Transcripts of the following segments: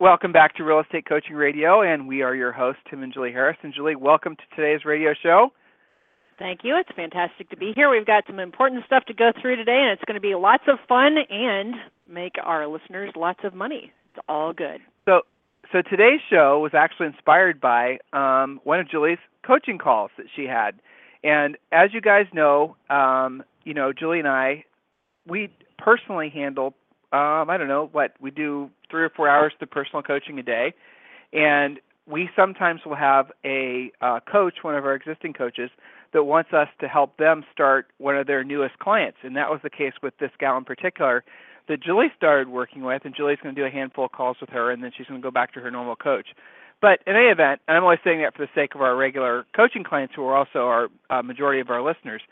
Welcome back to Real Estate Coaching Radio, and we are your hosts, Tim and Julie Harris. And Julie, welcome to today's radio show. Thank you. It's fantastic to be here. We've got some important stuff to go through today, and it's going to be lots of fun and make our listeners lots of money. It's all good. So, so today's show was actually inspired by um, one of Julie's coaching calls that she had, and as you guys know, um, you know Julie and I, we personally handle um, I don't know what we do three or four hours of personal coaching a day, and we sometimes will have a uh, coach, one of our existing coaches, that wants us to help them start one of their newest clients, and that was the case with this gal in particular that Julie started working with, and Julie's going to do a handful of calls with her, and then she's going to go back to her normal coach. But in any event, and I'm only saying that for the sake of our regular coaching clients who are also our uh, majority of our listeners,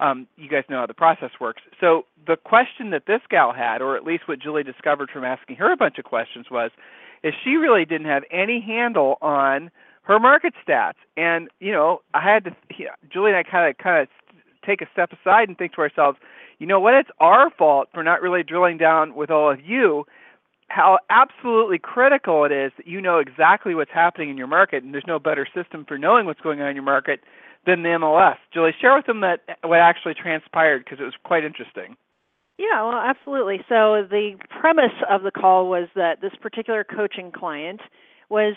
um, you guys know how the process works. So the question that this gal had, or at least what Julie discovered from asking her a bunch of questions, was, is she really didn't have any handle on her market stats. And you know, I had to, Julie and I kind of kind of take a step aside and think to ourselves, you know what? It's our fault for not really drilling down with all of you how absolutely critical it is that you know exactly what's happening in your market, and there's no better system for knowing what's going on in your market than the MLS. Julie, share with them that what actually transpired because it was quite interesting. Yeah, well, absolutely. So the premise of the call was that this particular coaching client was,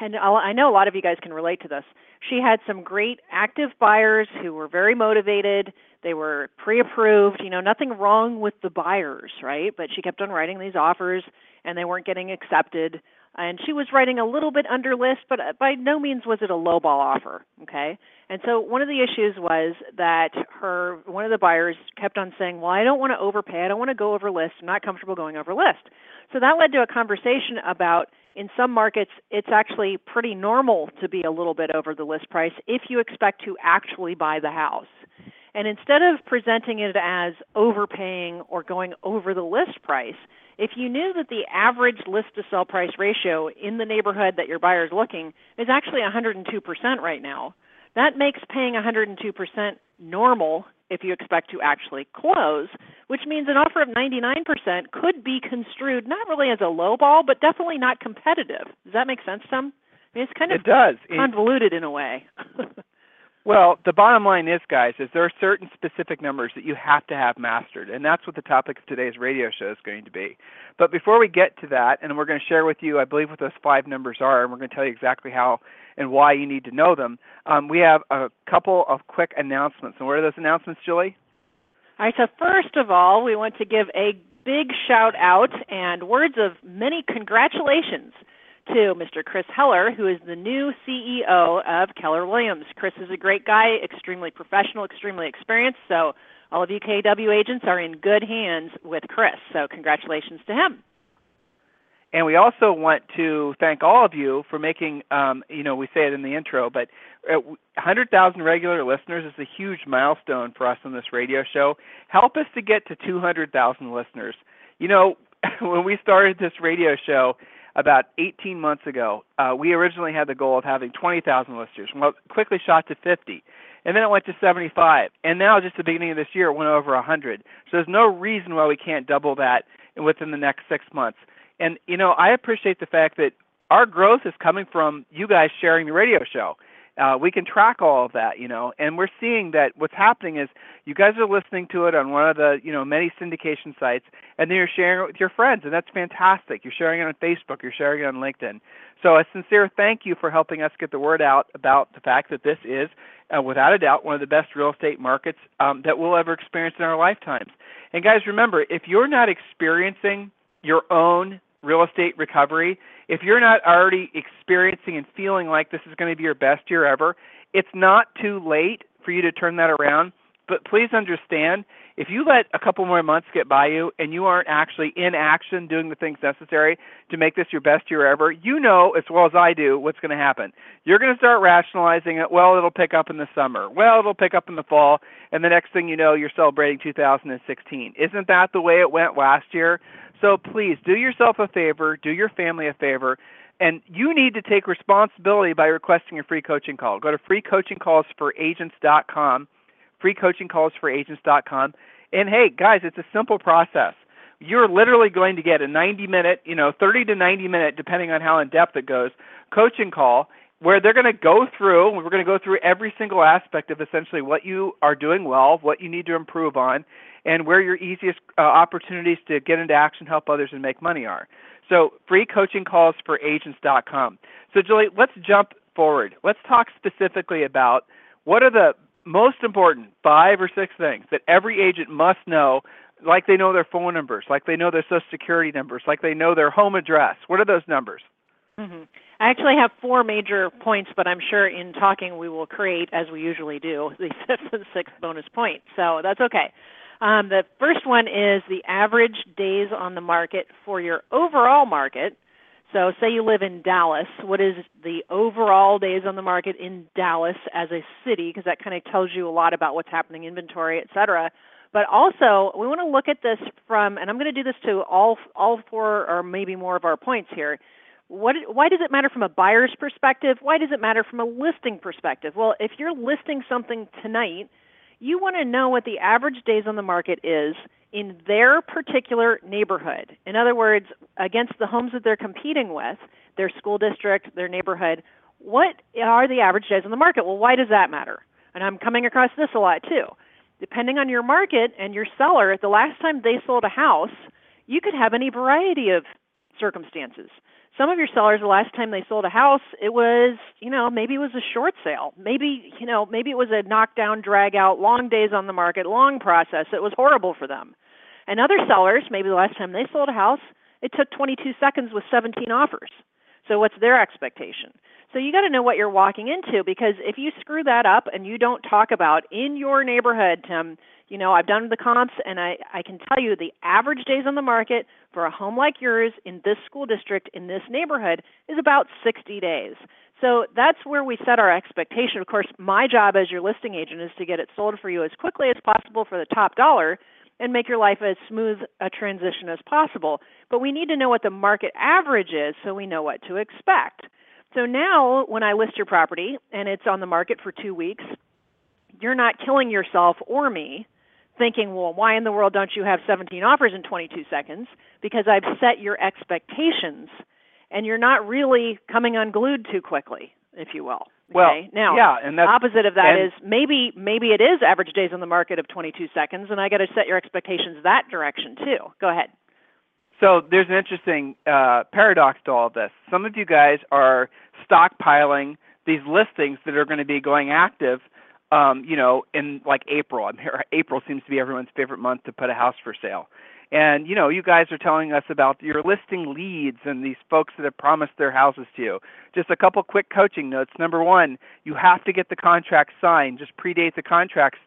and I know a lot of you guys can relate to this. She had some great active buyers who were very motivated. They were pre-approved. You know, nothing wrong with the buyers, right? But she kept on writing these offers, and they weren't getting accepted and she was writing a little bit under list, but uh, by no means was it a lowball offer. Okay, and so one of the issues was that her one of the buyers kept on saying, "Well, I don't want to overpay. I don't want to go over list. I'm not comfortable going over list." So that led to a conversation about in some markets it's actually pretty normal to be a little bit over the list price if you expect to actually buy the house. And instead of presenting it as overpaying or going over the list price, if you knew that the average list to sell price ratio in the neighborhood that your buyer is looking is actually 102% right now, that makes paying 102% normal if you expect to actually close, which means an offer of 99% could be construed not really as a low ball, but definitely not competitive. Does that make sense, Tim? I mean, it's kind of it does. convoluted in a way. Well, the bottom line is, guys, is there are certain specific numbers that you have to have mastered, and that's what the topic of today's radio show is going to be. But before we get to that, and we're going to share with you, I believe, what those five numbers are, and we're going to tell you exactly how and why you need to know them. Um, we have a couple of quick announcements, and what are those announcements, Julie? All right. So first of all, we want to give a big shout out and words of many congratulations to Mr. Chris Heller, who is the new CEO of Keller Williams. Chris is a great guy, extremely professional, extremely experienced. So all of you KW agents are in good hands with Chris. So congratulations to him. And we also want to thank all of you for making, um, you know, we say it in the intro, but 100,000 regular listeners is a huge milestone for us on this radio show. Help us to get to 200,000 listeners. You know, when we started this radio show, about 18 months ago, uh, we originally had the goal of having 20,000 listeners. Well, quickly shot to 50, and then it went to 75, and now just the beginning of this year, it went over 100. So there's no reason why we can't double that within the next six months. And you know, I appreciate the fact that our growth is coming from you guys sharing the radio show uh, we can track all of that, you know, and we're seeing that what's happening is you guys are listening to it on one of the, you know, many syndication sites, and then you're sharing it with your friends, and that's fantastic. You're sharing it on Facebook, you're sharing it on LinkedIn. So a sincere thank you for helping us get the word out about the fact that this is, uh, without a doubt, one of the best real estate markets um, that we'll ever experience in our lifetimes. And guys, remember, if you're not experiencing your own real estate recovery, if you're not already experiencing and feeling like this is going to be your best year ever, it's not too late for you to turn that around. But please understand, if you let a couple more months get by you and you aren't actually in action doing the things necessary to make this your best year ever, you know as well as I do what's going to happen. You're going to start rationalizing it. Well, it'll pick up in the summer. Well, it'll pick up in the fall. And the next thing you know, you're celebrating 2016. Isn't that the way it went last year? So please do yourself a favor, do your family a favor, and you need to take responsibility by requesting a free coaching call. Go to freecoachingcallsforagents.com, freecoachingcallsforagents.com. And hey, guys, it's a simple process. You're literally going to get a 90 minute, you know, 30 to 90 minute, depending on how in depth it goes, coaching call where they're going to go through, we're going to go through every single aspect of essentially what you are doing well, what you need to improve on, and where your easiest uh, opportunities to get into action, help others, and make money are. So freecoachingcallsforagents.com. So Julie, let's jump forward. Let's talk specifically about what are the most important five or six things that every agent must know, like they know their phone numbers, like they know their social security numbers, like they know their home address. What are those numbers? Mm-hmm. I actually have four major points, but I'm sure in talking we will create, as we usually do, the fifth and sixth bonus point. So that's okay. Um, the first one is the average days on the market for your overall market. So, say you live in Dallas, what is the overall days on the market in Dallas as a city? Because that kind of tells you a lot about what's happening, inventory, et cetera. But also, we want to look at this from, and I'm going to do this to all all four or maybe more of our points here. What, why does it matter from a buyer's perspective? Why does it matter from a listing perspective? Well, if you're listing something tonight you want to know what the average days on the market is in their particular neighborhood. In other words, against the homes that they're competing with, their school district, their neighborhood, what are the average days on the market? Well, why does that matter? And I'm coming across this a lot too. Depending on your market and your seller, the last time they sold a house, you could have any variety of circumstances some of your sellers the last time they sold a house it was you know maybe it was a short sale. Maybe you know maybe it was a knockdown drag out long days on the market long process. It was horrible for them. And other sellers maybe the last time they sold a house it took 22 seconds with 17 offers so what's their expectation so you got to know what you're walking into because if you screw that up and you don't talk about in your neighborhood tim you know, I've done the comps and I, I can tell you the average days on the market for a home like yours in this school district, in this neighborhood, is about 60 days. So that's where we set our expectation. Of course, my job as your listing agent is to get it sold for you as quickly as possible for the top dollar and make your life as smooth a transition as possible. But we need to know what the market average is so we know what to expect. So now, when I list your property and it's on the market for two weeks, you're not killing yourself or me thinking, well, why in the world don't you have 17 offers in 22 seconds? Because I've set your expectations and you're not really coming unglued too quickly, if you will. Well, okay? now, yeah, and the opposite of that is maybe maybe it is average days on the market of 22 seconds, and I got to set your expectations that direction too. Go ahead. So there's an interesting uh, paradox to all of this. Some of you guys are stockpiling these listings that are going to be going active um, you know, in like April. I mean, April seems to be everyone's favorite month to put a house for sale. And you know, you guys are telling us about your listing leads and these folks that have promised their houses to you. Just a couple quick coaching notes. Number one, you have to get the contract signed. Just predate the contracts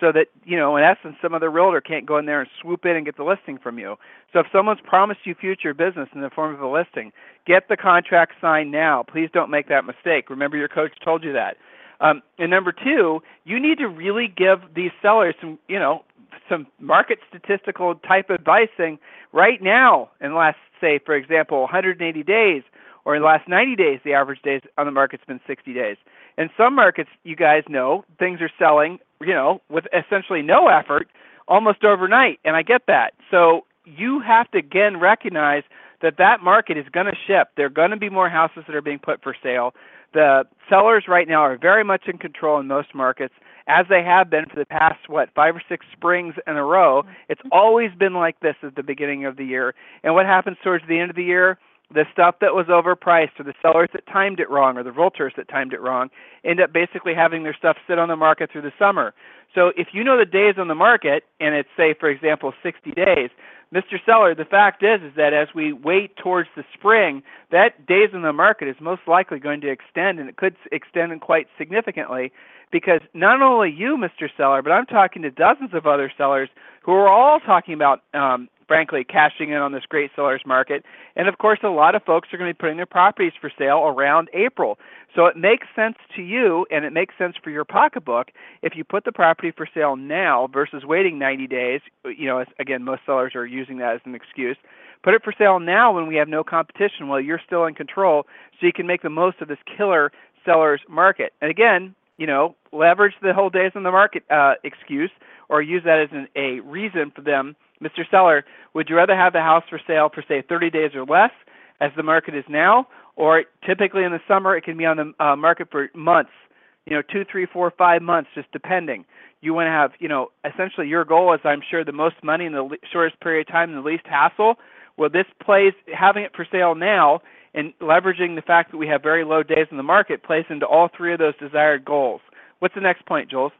so that you know, in essence, some other realtor can't go in there and swoop in and get the listing from you. So if someone's promised you future business in the form of a listing, get the contract signed now. Please don't make that mistake. Remember, your coach told you that. Um, and number two, you need to really give these sellers some, you know, some market statistical type advice saying right now, in the last, say, for example, 180 days, or in the last 90 days, the average days on the market's been 60 days. In some markets, you guys know things are selling, you know, with essentially no effort, almost overnight, and I get that. So you have to again recognize that that market is going to shift. There are going to be more houses that are being put for sale. The sellers right now are very much in control in most markets, as they have been for the past, what, five or six springs in a row. It's mm-hmm. always been like this at the beginning of the year. And what happens towards the end of the year? the stuff that was overpriced or the sellers that timed it wrong or the realtors that timed it wrong end up basically having their stuff sit on the market through the summer. So if you know the days on the market and it's say for example 60 days, Mr. Seller, the fact is is that as we wait towards the spring, that days on the market is most likely going to extend and it could extend quite significantly because not only you, Mr. Seller, but I'm talking to dozens of other sellers who are all talking about um, frankly, cashing in on this great seller's market. And of course, a lot of folks are going to be putting their properties for sale around April. So it makes sense to you and it makes sense for your pocketbook if you put the property for sale now versus waiting 90 days. You know, again, most sellers are using that as an excuse. Put it for sale now when we have no competition while you're still in control so you can make the most of this killer seller's market. And again, you know, leverage the whole days on the market uh, excuse or use that as an, a reason for them Mr. Seller, would you rather have the house for sale for say 30 days or less, as the market is now, or typically in the summer it can be on the uh, market for months, you know, two, three, four, five months, just depending. You want to have, you know, essentially your goal is, I'm sure, the most money in the shortest period of time and the least hassle. Well, this plays having it for sale now and leveraging the fact that we have very low days in the market plays into all three of those desired goals. What's the next point, Jules?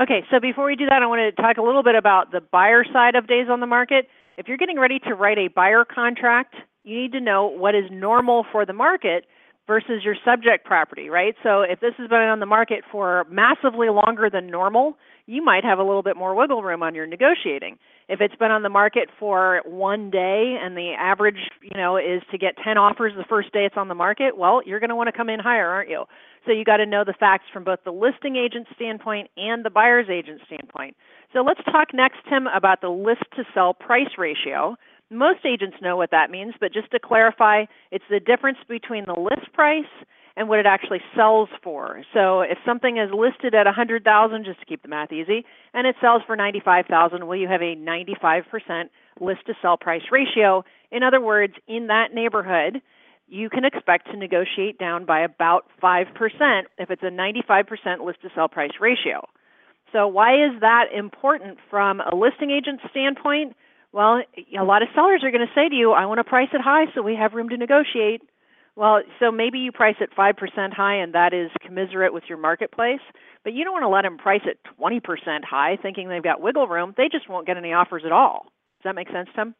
Okay, so before we do that, I want to talk a little bit about the buyer side of days on the market. If you're getting ready to write a buyer contract, you need to know what is normal for the market versus your subject property, right? So if this has been on the market for massively longer than normal, you might have a little bit more wiggle room on your negotiating. If it's been on the market for one day and the average, you know, is to get 10 offers the first day it's on the market, well, you're going to want to come in higher, aren't you? So you got to know the facts from both the listing agent standpoint and the buyer's agent standpoint. So let's talk next, Tim, about the list to sell price ratio. Most agents know what that means, but just to clarify, it's the difference between the list price and what it actually sells for. So if something is listed at 100,000 just to keep the math easy and it sells for 95,000, well you have a 95% list to sell price ratio. In other words, in that neighborhood, you can expect to negotiate down by about 5% if it's a 95% list to sell price ratio. So, why is that important from a listing agent standpoint? Well, a lot of sellers are going to say to you, I want to price it high so we have room to negotiate. Well, so maybe you price it 5% high and that is commiserate with your marketplace, but you don't want to let them price it 20% high thinking they've got wiggle room. They just won't get any offers at all. Does that make sense, Tim?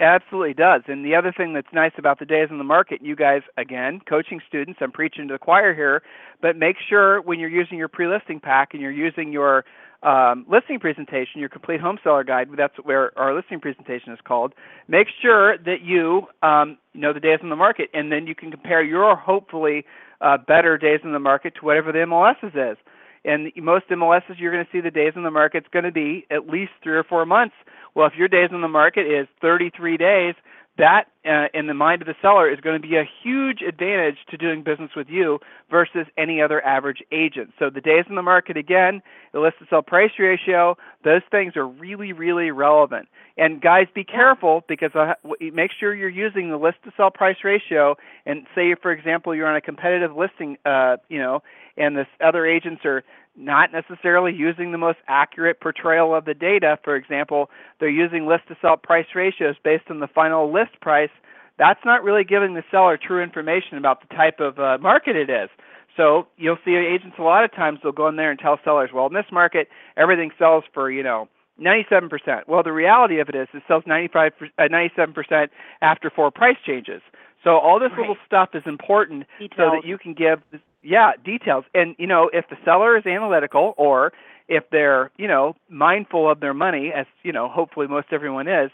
Absolutely does. And the other thing that's nice about the days in the market, you guys, again, coaching students, I'm preaching to the choir here, but make sure when you're using your pre listing pack and you're using your um, listing presentation, your complete home seller guide, that's where our listing presentation is called, make sure that you um, know the days in the market and then you can compare your hopefully uh, better days in the market to whatever the MLS's is. And most MLSs, you're going to see the days in the market is going to be at least three or four months well, if your days on the market is 33 days, that uh, in the mind of the seller is going to be a huge advantage to doing business with you versus any other average agent. So the days in the market again, the list to sell price ratio, those things are really really relevant. And guys, be careful because uh, make sure you're using the list to sell price ratio. And say for example you're on a competitive listing, uh, you know, and the other agents are not necessarily using the most accurate portrayal of the data. For example, they're using list to sell price ratios based on the final list price. That's not really giving the seller true information about the type of uh, market it is. So you'll see agents a lot of times they'll go in there and tell sellers, well, in this market, everything sells for, you know, 97%. Well, the reality of it is it sells 95, uh, 97% after four price changes. So all this right. little stuff is important Details. so that you can give yeah, details. And you know, if the seller is analytical or if they're, you know, mindful of their money as, you know, hopefully most everyone is,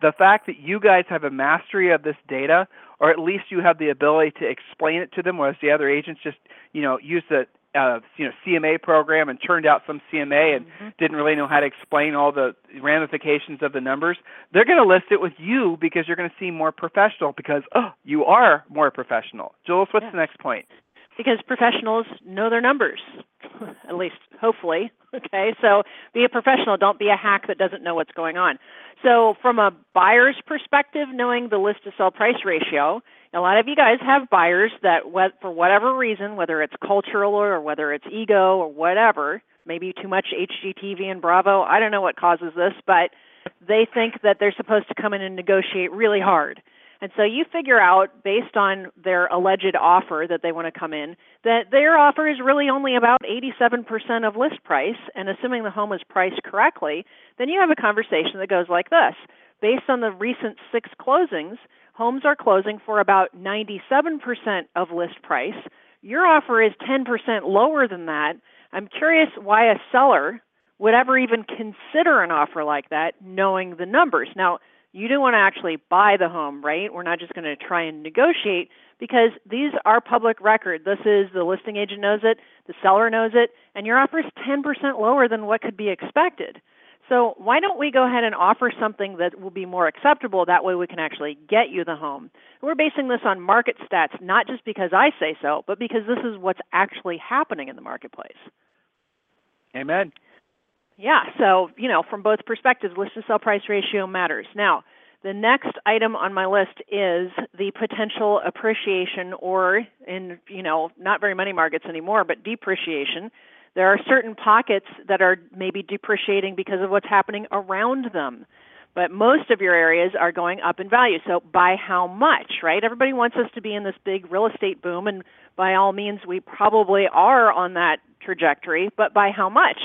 the fact that you guys have a mastery of this data or at least you have the ability to explain it to them whereas the other agents just, you know, use the uh, you know CMA program and turned out some CMA and mm-hmm. didn't really know how to explain all the ramifications of the numbers. They're going to list it with you because you're going to seem more professional because oh you are more professional. Jules, what's yeah. the next point? because professionals know their numbers, at least hopefully. Okay, so be a professional. Don't be a hack that doesn't know what's going on. So, from a buyer's perspective, knowing the list to sell price ratio, a lot of you guys have buyers that, for whatever reason, whether it's cultural or whether it's ego or whatever, maybe too much HGTV and Bravo, I don't know what causes this, but they think that they're supposed to come in and negotiate really hard And so you figure out, based on their alleged offer that they want to come in, that their offer is really only about 87% of list price. And assuming the home is priced correctly, then you have a conversation that goes like this. Based on the recent six closings, homes are closing for about 97% of list price. Your offer is 10% lower than that. I'm curious why a seller would ever even consider an offer like that, knowing the numbers. Now, you do want to actually buy the home, right? We're not just going to try and negotiate because these are public record. This is the listing agent knows it, the seller knows it, and your offer is 10% lower than what could be expected. So why don't we go ahead and offer something that will be more acceptable? That way we can actually get you the home. We're basing this on market stats, not just because I say so, but because this is what's actually happening in the marketplace. Amen. Yeah, so, you know, from both perspectives, list to sell price ratio matters. Now, the next item on my list is the potential appreciation or in, you know, not very many markets anymore, but depreciation. There are certain pockets that are maybe depreciating because of what's happening around them. But most of your areas are going up in value. So by how much, right? Everybody wants us to be in this big real estate boom and by all means we probably are on that trajectory, but by how much?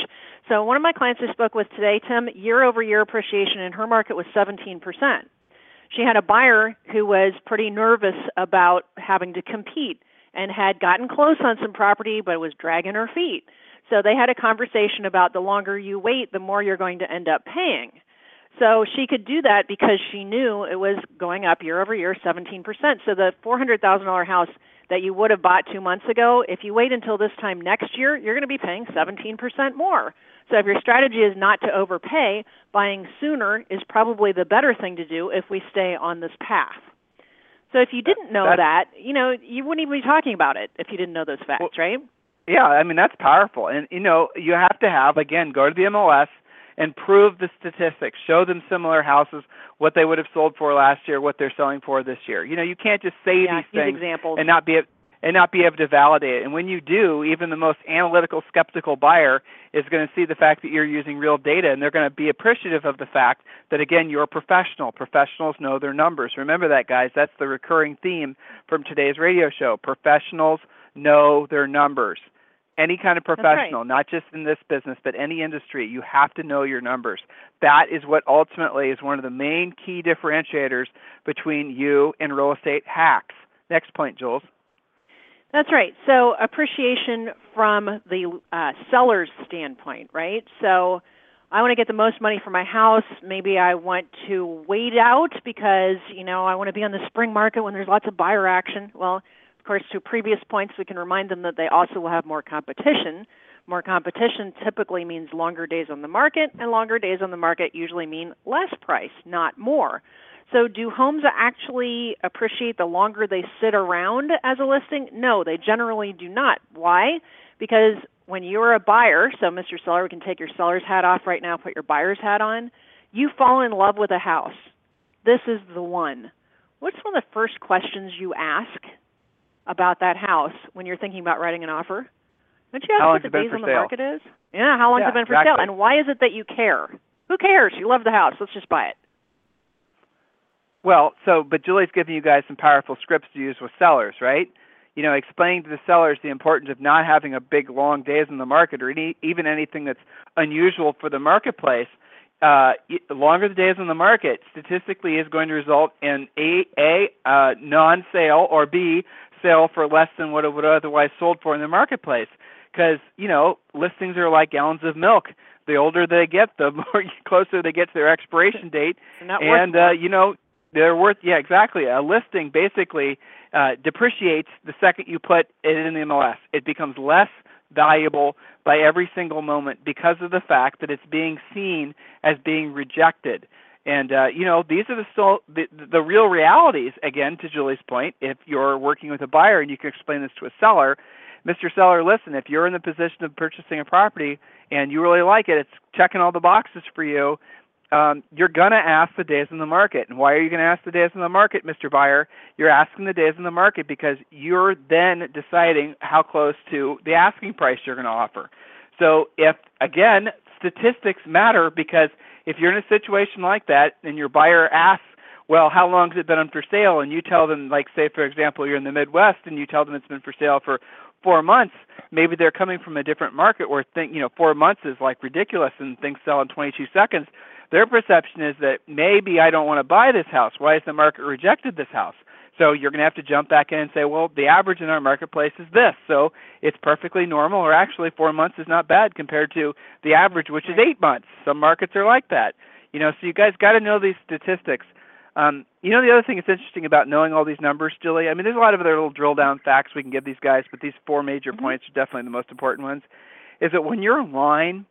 So one of my clients I spoke with today, Tim, year over year appreciation in her market was 17%. She had a buyer who was pretty nervous about having to compete and had gotten close on some property but was dragging her feet. So they had a conversation about the longer you wait, the more you're going to end up paying. So she could do that because she knew it was going up year over year 17%. So the $400,000 house that you would have bought two months ago, if you wait until this time next year, you're going to be paying 17% more. So if your strategy is not to overpay, buying sooner is probably the better thing to do if we stay on this path. So if you didn't know That's, that, you know, you wouldn't even be talking about it if you didn't know those facts, well, right? Yeah, I mean that's powerful. And you know, you have to have again, go to the MLS and prove the statistics. Show them similar houses, what they would have sold for last year, what they're selling for this year. You know, you can't just say yeah, these things examples. and not be and not be able to validate it. And when you do, even the most analytical, skeptical buyer is going to see the fact that you're using real data, and they're going to be appreciative of the fact that, again, you're a professional. Professionals know their numbers. Remember that, guys. That's the recurring theme from today's radio show. Professionals know their numbers. Any kind of professional, right. not just in this business, but any industry, you have to know your numbers. That is what ultimately is one of the main key differentiators between you and real estate hacks. Next point, Jules. That's right. So appreciation from the uh, seller's standpoint, right? So I want to get the most money for my house. Maybe I want to wait out because you know I want to be on the spring market when there's lots of buyer action. Well, of course, to previous points, we can remind them that they also will have more competition. More competition typically means longer days on the market, and longer days on the market usually mean less price, not more. So, do homes actually appreciate the longer they sit around as a listing? No, they generally do not. Why? Because when you're a buyer, so Mr. Seller, we can take your seller's hat off right now, put your buyer's hat on, you fall in love with a house. This is the one. What's one of the first questions you ask about that house when you're thinking about writing an offer? Don't you ask what the days on the sale? market is? Yeah, how long yeah, it been for exactly. sale? And why is it that you care? Who cares? You love the house. Let's just buy it. Well, so but Julie's giving you guys some powerful scripts to use with sellers, right? You know, explaining to the sellers the importance of not having a big long days in the market or any, even anything that's unusual for the marketplace. Uh, the longer the days on the market, statistically, is going to result in a a uh, non-sale or b sale for less than what it would otherwise sold for in the marketplace. Because you know, listings are like gallons of milk. The older they get, the more closer they get to their expiration date, and uh, you know, they're worth yeah exactly a listing basically uh, depreciates the second you put it in the MLS. It becomes less valuable by every single moment because of the fact that it's being seen as being rejected. And uh, you know these are the still the, the real realities. Again, to Julie's point, if you're working with a buyer and you can explain this to a seller, Mr. Seller, listen, if you're in the position of purchasing a property and you really like it, it's checking all the boxes for you um, you're to ask the days in the market. And why are you to ask the days in the market, Mr. Buyer? You're asking the days in the market because you're then deciding how close to the asking price you're to offer. So, if, again, statistics matter because if you're in a situation like that and your buyer asks, well, how long has it been for sale? And you tell them, like, say, for example, you're in the Midwest and you tell them it's been for sale for four months. Maybe they're coming from a different market where think, you know, four months is like ridiculous and things sell in 22 seconds. Their perception is that maybe I don't want to buy this house. Why has the market rejected this house? So you're going to have to jump back in and say, well, the average in our marketplace is this. So it's perfectly normal, or actually, four months is not bad compared to the average, which is eight months. Some markets are like that. You know, so you guys got to know these statistics. Um, you know, the other thing that's interesting about knowing all these numbers, Julie, I mean, there's a lot of other little drill down facts we can give these guys, but these four major mm-hmm. points are definitely the most important ones. Is that when you're in line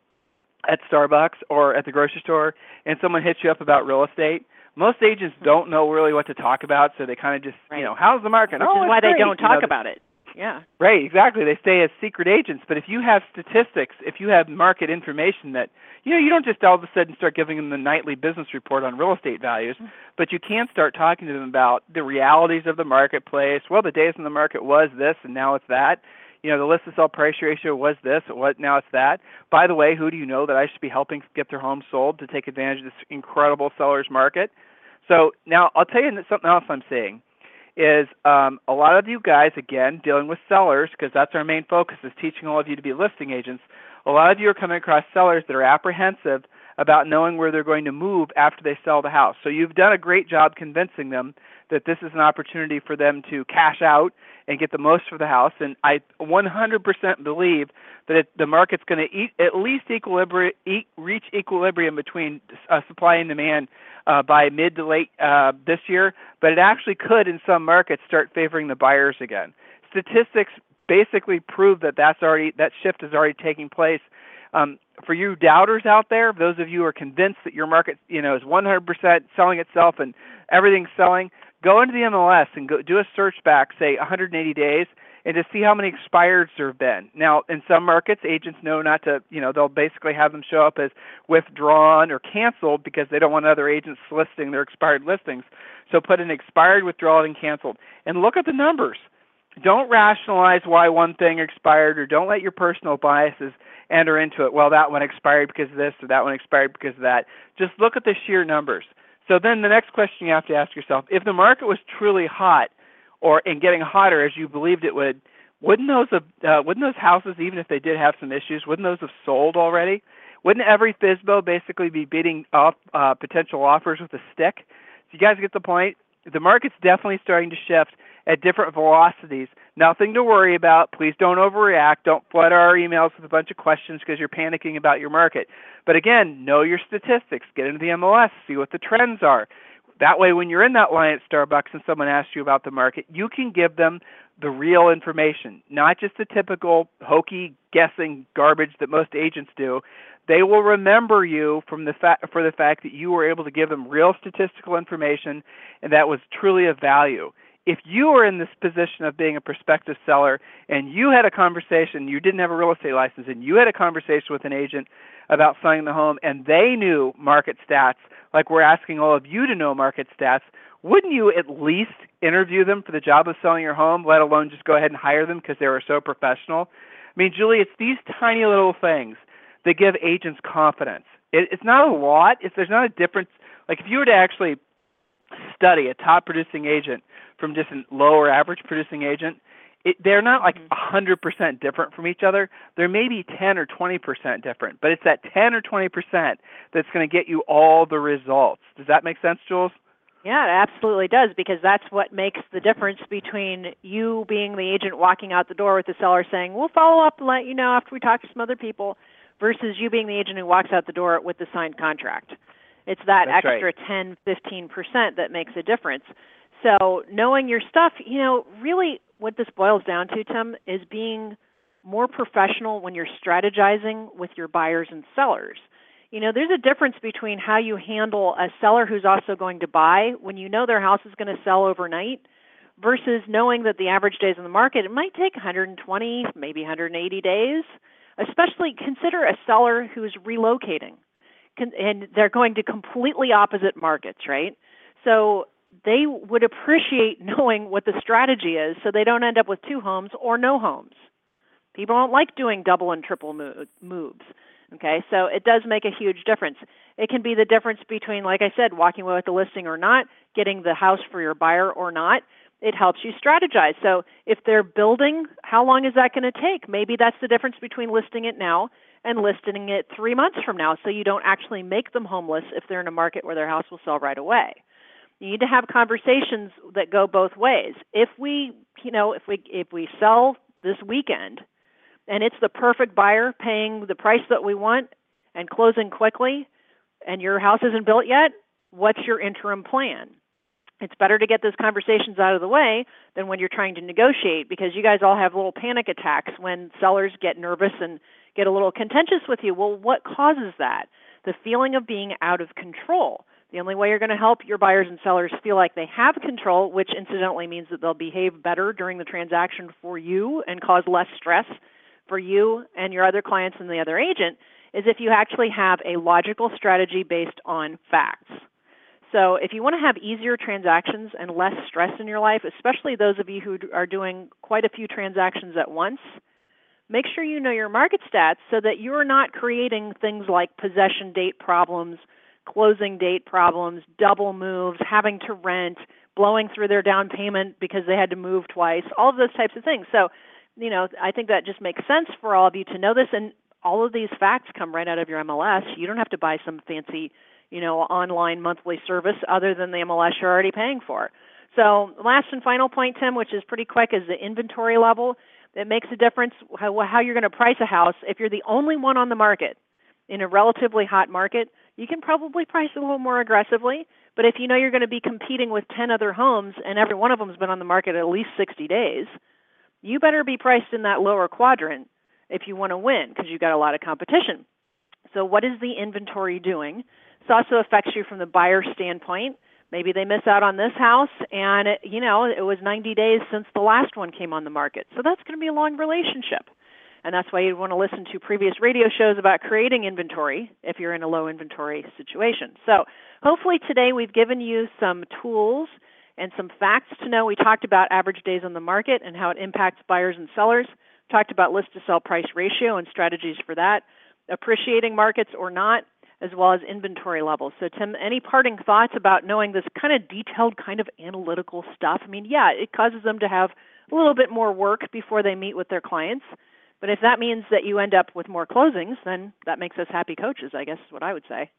at Starbucks or at the grocery store and someone hits you up about real estate, most agents don't know really what to talk about, so they kind of just, right. you know, how's the market? Which oh, is why great. they don't talk you know, about it. Yeah. Right, exactly. They stay as secret agents. But if you have statistics, if you have market information that you know, you don't just all of a sudden start giving them the nightly business report on real estate values, mm-hmm. but you can start talking to them about the realities of the marketplace. Well, the days in the market was this and now it's that. You know, the list to sell price ratio was this, what now it's that. By the way, who do you know that I should be helping get their home sold to take advantage of this incredible seller's market? So now I'll tell you something else I'm seeing is um, a lot of you guys, again, dealing with sellers, because that's our main focus, is teaching all of you to be listing agents. A lot of you are coming across sellers that are apprehensive about knowing where they're going to move after they sell the house. So you've done a great job convincing them that this is an opportunity for them to cash out and get the most for the house. And I 100% believe that it, the market's going to at least equilibri- reach equilibrium between uh, supply and demand uh, by mid to late uh, this year, but it actually could in some markets start favoring the buyers again. Statistics basically prove that that's already that shift is already taking place. Um, for you doubters out there, those of you who are convinced that your market, you know, is 100% selling itself and everything's selling, go into the MLS and go do a search back, say 180 days, and to see how many expireds there have been. Now, in some markets, agents know not to, you know, they'll basically have them show up as withdrawn or canceled because they don't want other agents listing their expired listings. So put an expired, withdrawn, and canceled. And look at the numbers. Don't rationalize why one thing expired or don't let your personal biases enter into it. Well, that one expired because of this or that one expired because of that. Just look at the sheer numbers. So then the next question you have to ask yourself, if the market was truly hot or and getting hotter as you believed it would, wouldn't those uh, wouldn't those houses even if they did have some issues, wouldn't those have sold already? Wouldn't every FSBO basically be beating up uh, potential offers with a stick? So you guys get the point? The market's definitely starting to shift at different velocities. Nothing to worry about. Please don't overreact. Don't flood our emails with a bunch of questions because you're panicking about your market. But again, know your statistics. Get into the MLS, see what the trends are. That way, when you're in that line at Starbucks and someone asks you about the market, you can give them the real information, not just the typical hokey guessing garbage that most agents do. They will remember you from the fa- for the fact that you were able to give them real statistical information and that was truly of value if you were in this position of being a prospective seller and you had a conversation, you didn't have a real estate license, and you had a conversation with an agent about selling the home, and they knew market stats, like we're asking all of you to know market stats, wouldn't you at least interview them for the job of selling your home, let alone just go ahead and hire them because they were so professional? I mean, Julie, it's these tiny little things that give agents confidence. It, it's not a lot. If there's not a difference, like if you were to actually study a top producing agent from just a lower average producing agent, it, they're not like 100% mm-hmm. different from each other. They're maybe 10 or 20% different, but it's that 10 or 20% that's going to get you all the results. Does that make sense, Jules? Yeah, it absolutely does because that's what makes the difference between you being the agent walking out the door with the seller saying, "We'll follow up and let you know after we talk to some other people," versus you being the agent who walks out the door with the signed contract. It's that that's extra right. 10, 15% that makes a difference. So knowing your stuff, you know, really what this boils down to, Tim, is being more professional when you're strategizing with your buyers and sellers. You know, there's a difference between how you handle a seller who's also going to buy when you know their house is going to sell overnight versus knowing that the average days in the market it might take 120, maybe 180 days. Especially consider a seller who's relocating and they're going to completely opposite markets, right? So they would appreciate knowing what the strategy is so they don't end up with two homes or no homes. People don't like doing double and triple moves. Okay, so it does make a huge difference. It can be the difference between, like I said, walking away with the listing or not, getting the house for your buyer or not. It helps you strategize. So if they're building, how long is that going to take? Maybe that's the difference between listing it now and listing it three months from now so you don't actually make them homeless if they're in a market where their house will sell right away. You need to have conversations that go both ways. If we, you know, if we if we sell this weekend and it's the perfect buyer paying the price that we want and closing quickly and your house isn't built yet, what's your interim plan? It's better to get those conversations out of the way than when you're trying to negotiate because you guys all have little panic attacks when sellers get nervous and get a little contentious with you. Well, what causes that? The feeling of being out of control. The only way you're going to help your buyers and sellers feel like they have control, which incidentally means that they'll behave better during the transaction for you and cause less stress for you and your other clients and the other agent, is if you actually have a logical strategy based on facts. So, if you want to have easier transactions and less stress in your life, especially those of you who are doing quite a few transactions at once, make sure you know your market stats so that you're not creating things like possession date problems, closing date problems, double moves, having to rent, blowing through their down payment because they had to move twice, all of those types of things. So, you know, I think that just makes sense for all of you to know this and all of these facts come right out of your MLS. You don't have to buy some fancy, you know, online monthly service other than the MLS you're already paying for. So, last and final point, Tim, which is pretty quick, is the inventory level. It makes a difference how, how you're going to price a house. If you're the only one on the market in a relatively hot market, you can probably price a little more aggressively. But if you know you're going to be competing with 10 other homes and every one of them has been on the market at least 60 days, you better be priced in that lower quadrant if you want to win because you've got a lot of competition. So, what is the inventory doing? This also affects you from the buyer standpoint. Maybe they miss out on this house and it, you know, it was 90 days since the last one came on the market. So that's going to be a long relationship. And that's why you want to listen to previous radio shows about creating inventory if you're in a low inventory situation. So, hopefully today we've given you some tools and some facts to know. We talked about average days on the market and how it impacts buyers and sellers. Talked about list to sell price ratio and strategies for that. Appreciating markets or not, as well as inventory levels. So, Tim, any parting thoughts about knowing this kind of detailed, kind of analytical stuff? I mean, yeah, it causes them to have a little bit more work before they meet with their clients. But if that means that you end up with more closings, then that makes us happy coaches, I guess is what I would say.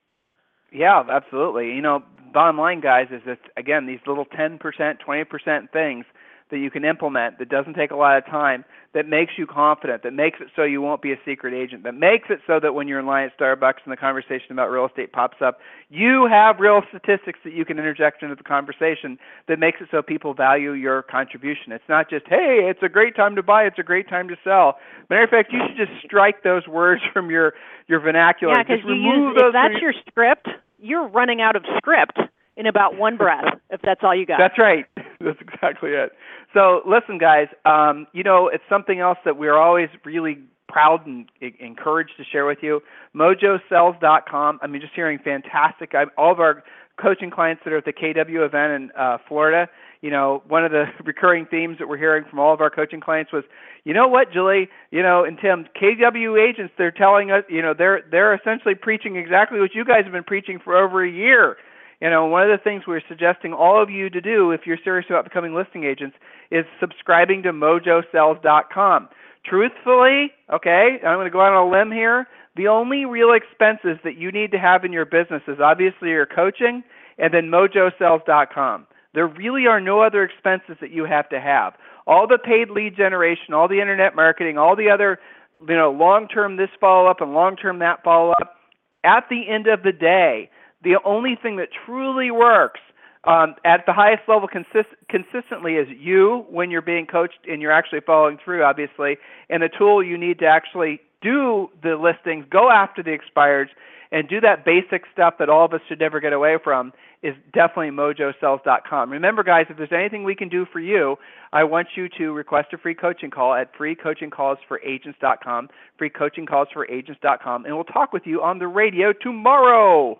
Yeah, absolutely. You know, bottom line, guys, is that, again, these little 10%, 20% things that you can implement that doesn't take a lot of time, that makes you confident, that makes it so you won't be a secret agent, that makes it so that when you're in line at Starbucks and the conversation about real estate pops up, you have real statistics that you can interject into the conversation that makes it so people value your contribution. It's not just, hey, it's a great time to buy, it's a great time to sell. Matter of fact, you should just strike those words from your, your vernacular. Yeah, because you use, if that's your script, you're running out of script in about one breath if that's all you got. That's right. That's exactly it. So listen, guys. Um, you know, it's something else that we're always really proud and encouraged to share with you. MojoSells.com. I mean, just hearing fantastic. I, all of our coaching clients that are at the KW event in uh, Florida. You know, one of the recurring themes that we're hearing from all of our coaching clients was, you know what, Julie, you know, and Tim, KW agents, they're telling us, you know, they're they're essentially preaching exactly what you guys have been preaching for over a year you know, one of the things we're suggesting all of you to do if you're serious about becoming listing agents is subscribing to mojosells.com. Truthfully, okay, I'm going to go out on a limb here. The only real expenses that you need to have in your business is obviously your coaching and then mojosells.com. There really are no other expenses that you have to have. All the paid lead generation, all the internet marketing, all the other, you know, long-term this follow-up and long-term that follow-up. At the end of the day, the only thing that truly works um, at the highest level consist- consistently is you when you're being coached and you're actually following through, obviously, and the tool you need to actually do the listings, go after the expireds, and do that basic stuff that all of us should never get away from is definitely mojosells.com. Remember, guys, if there's anything we can do for you, I want you to request a free coaching call at freecoachingcallsforagents.com, freecoachingcallsforagents.com, and we'll talk with you on the radio tomorrow.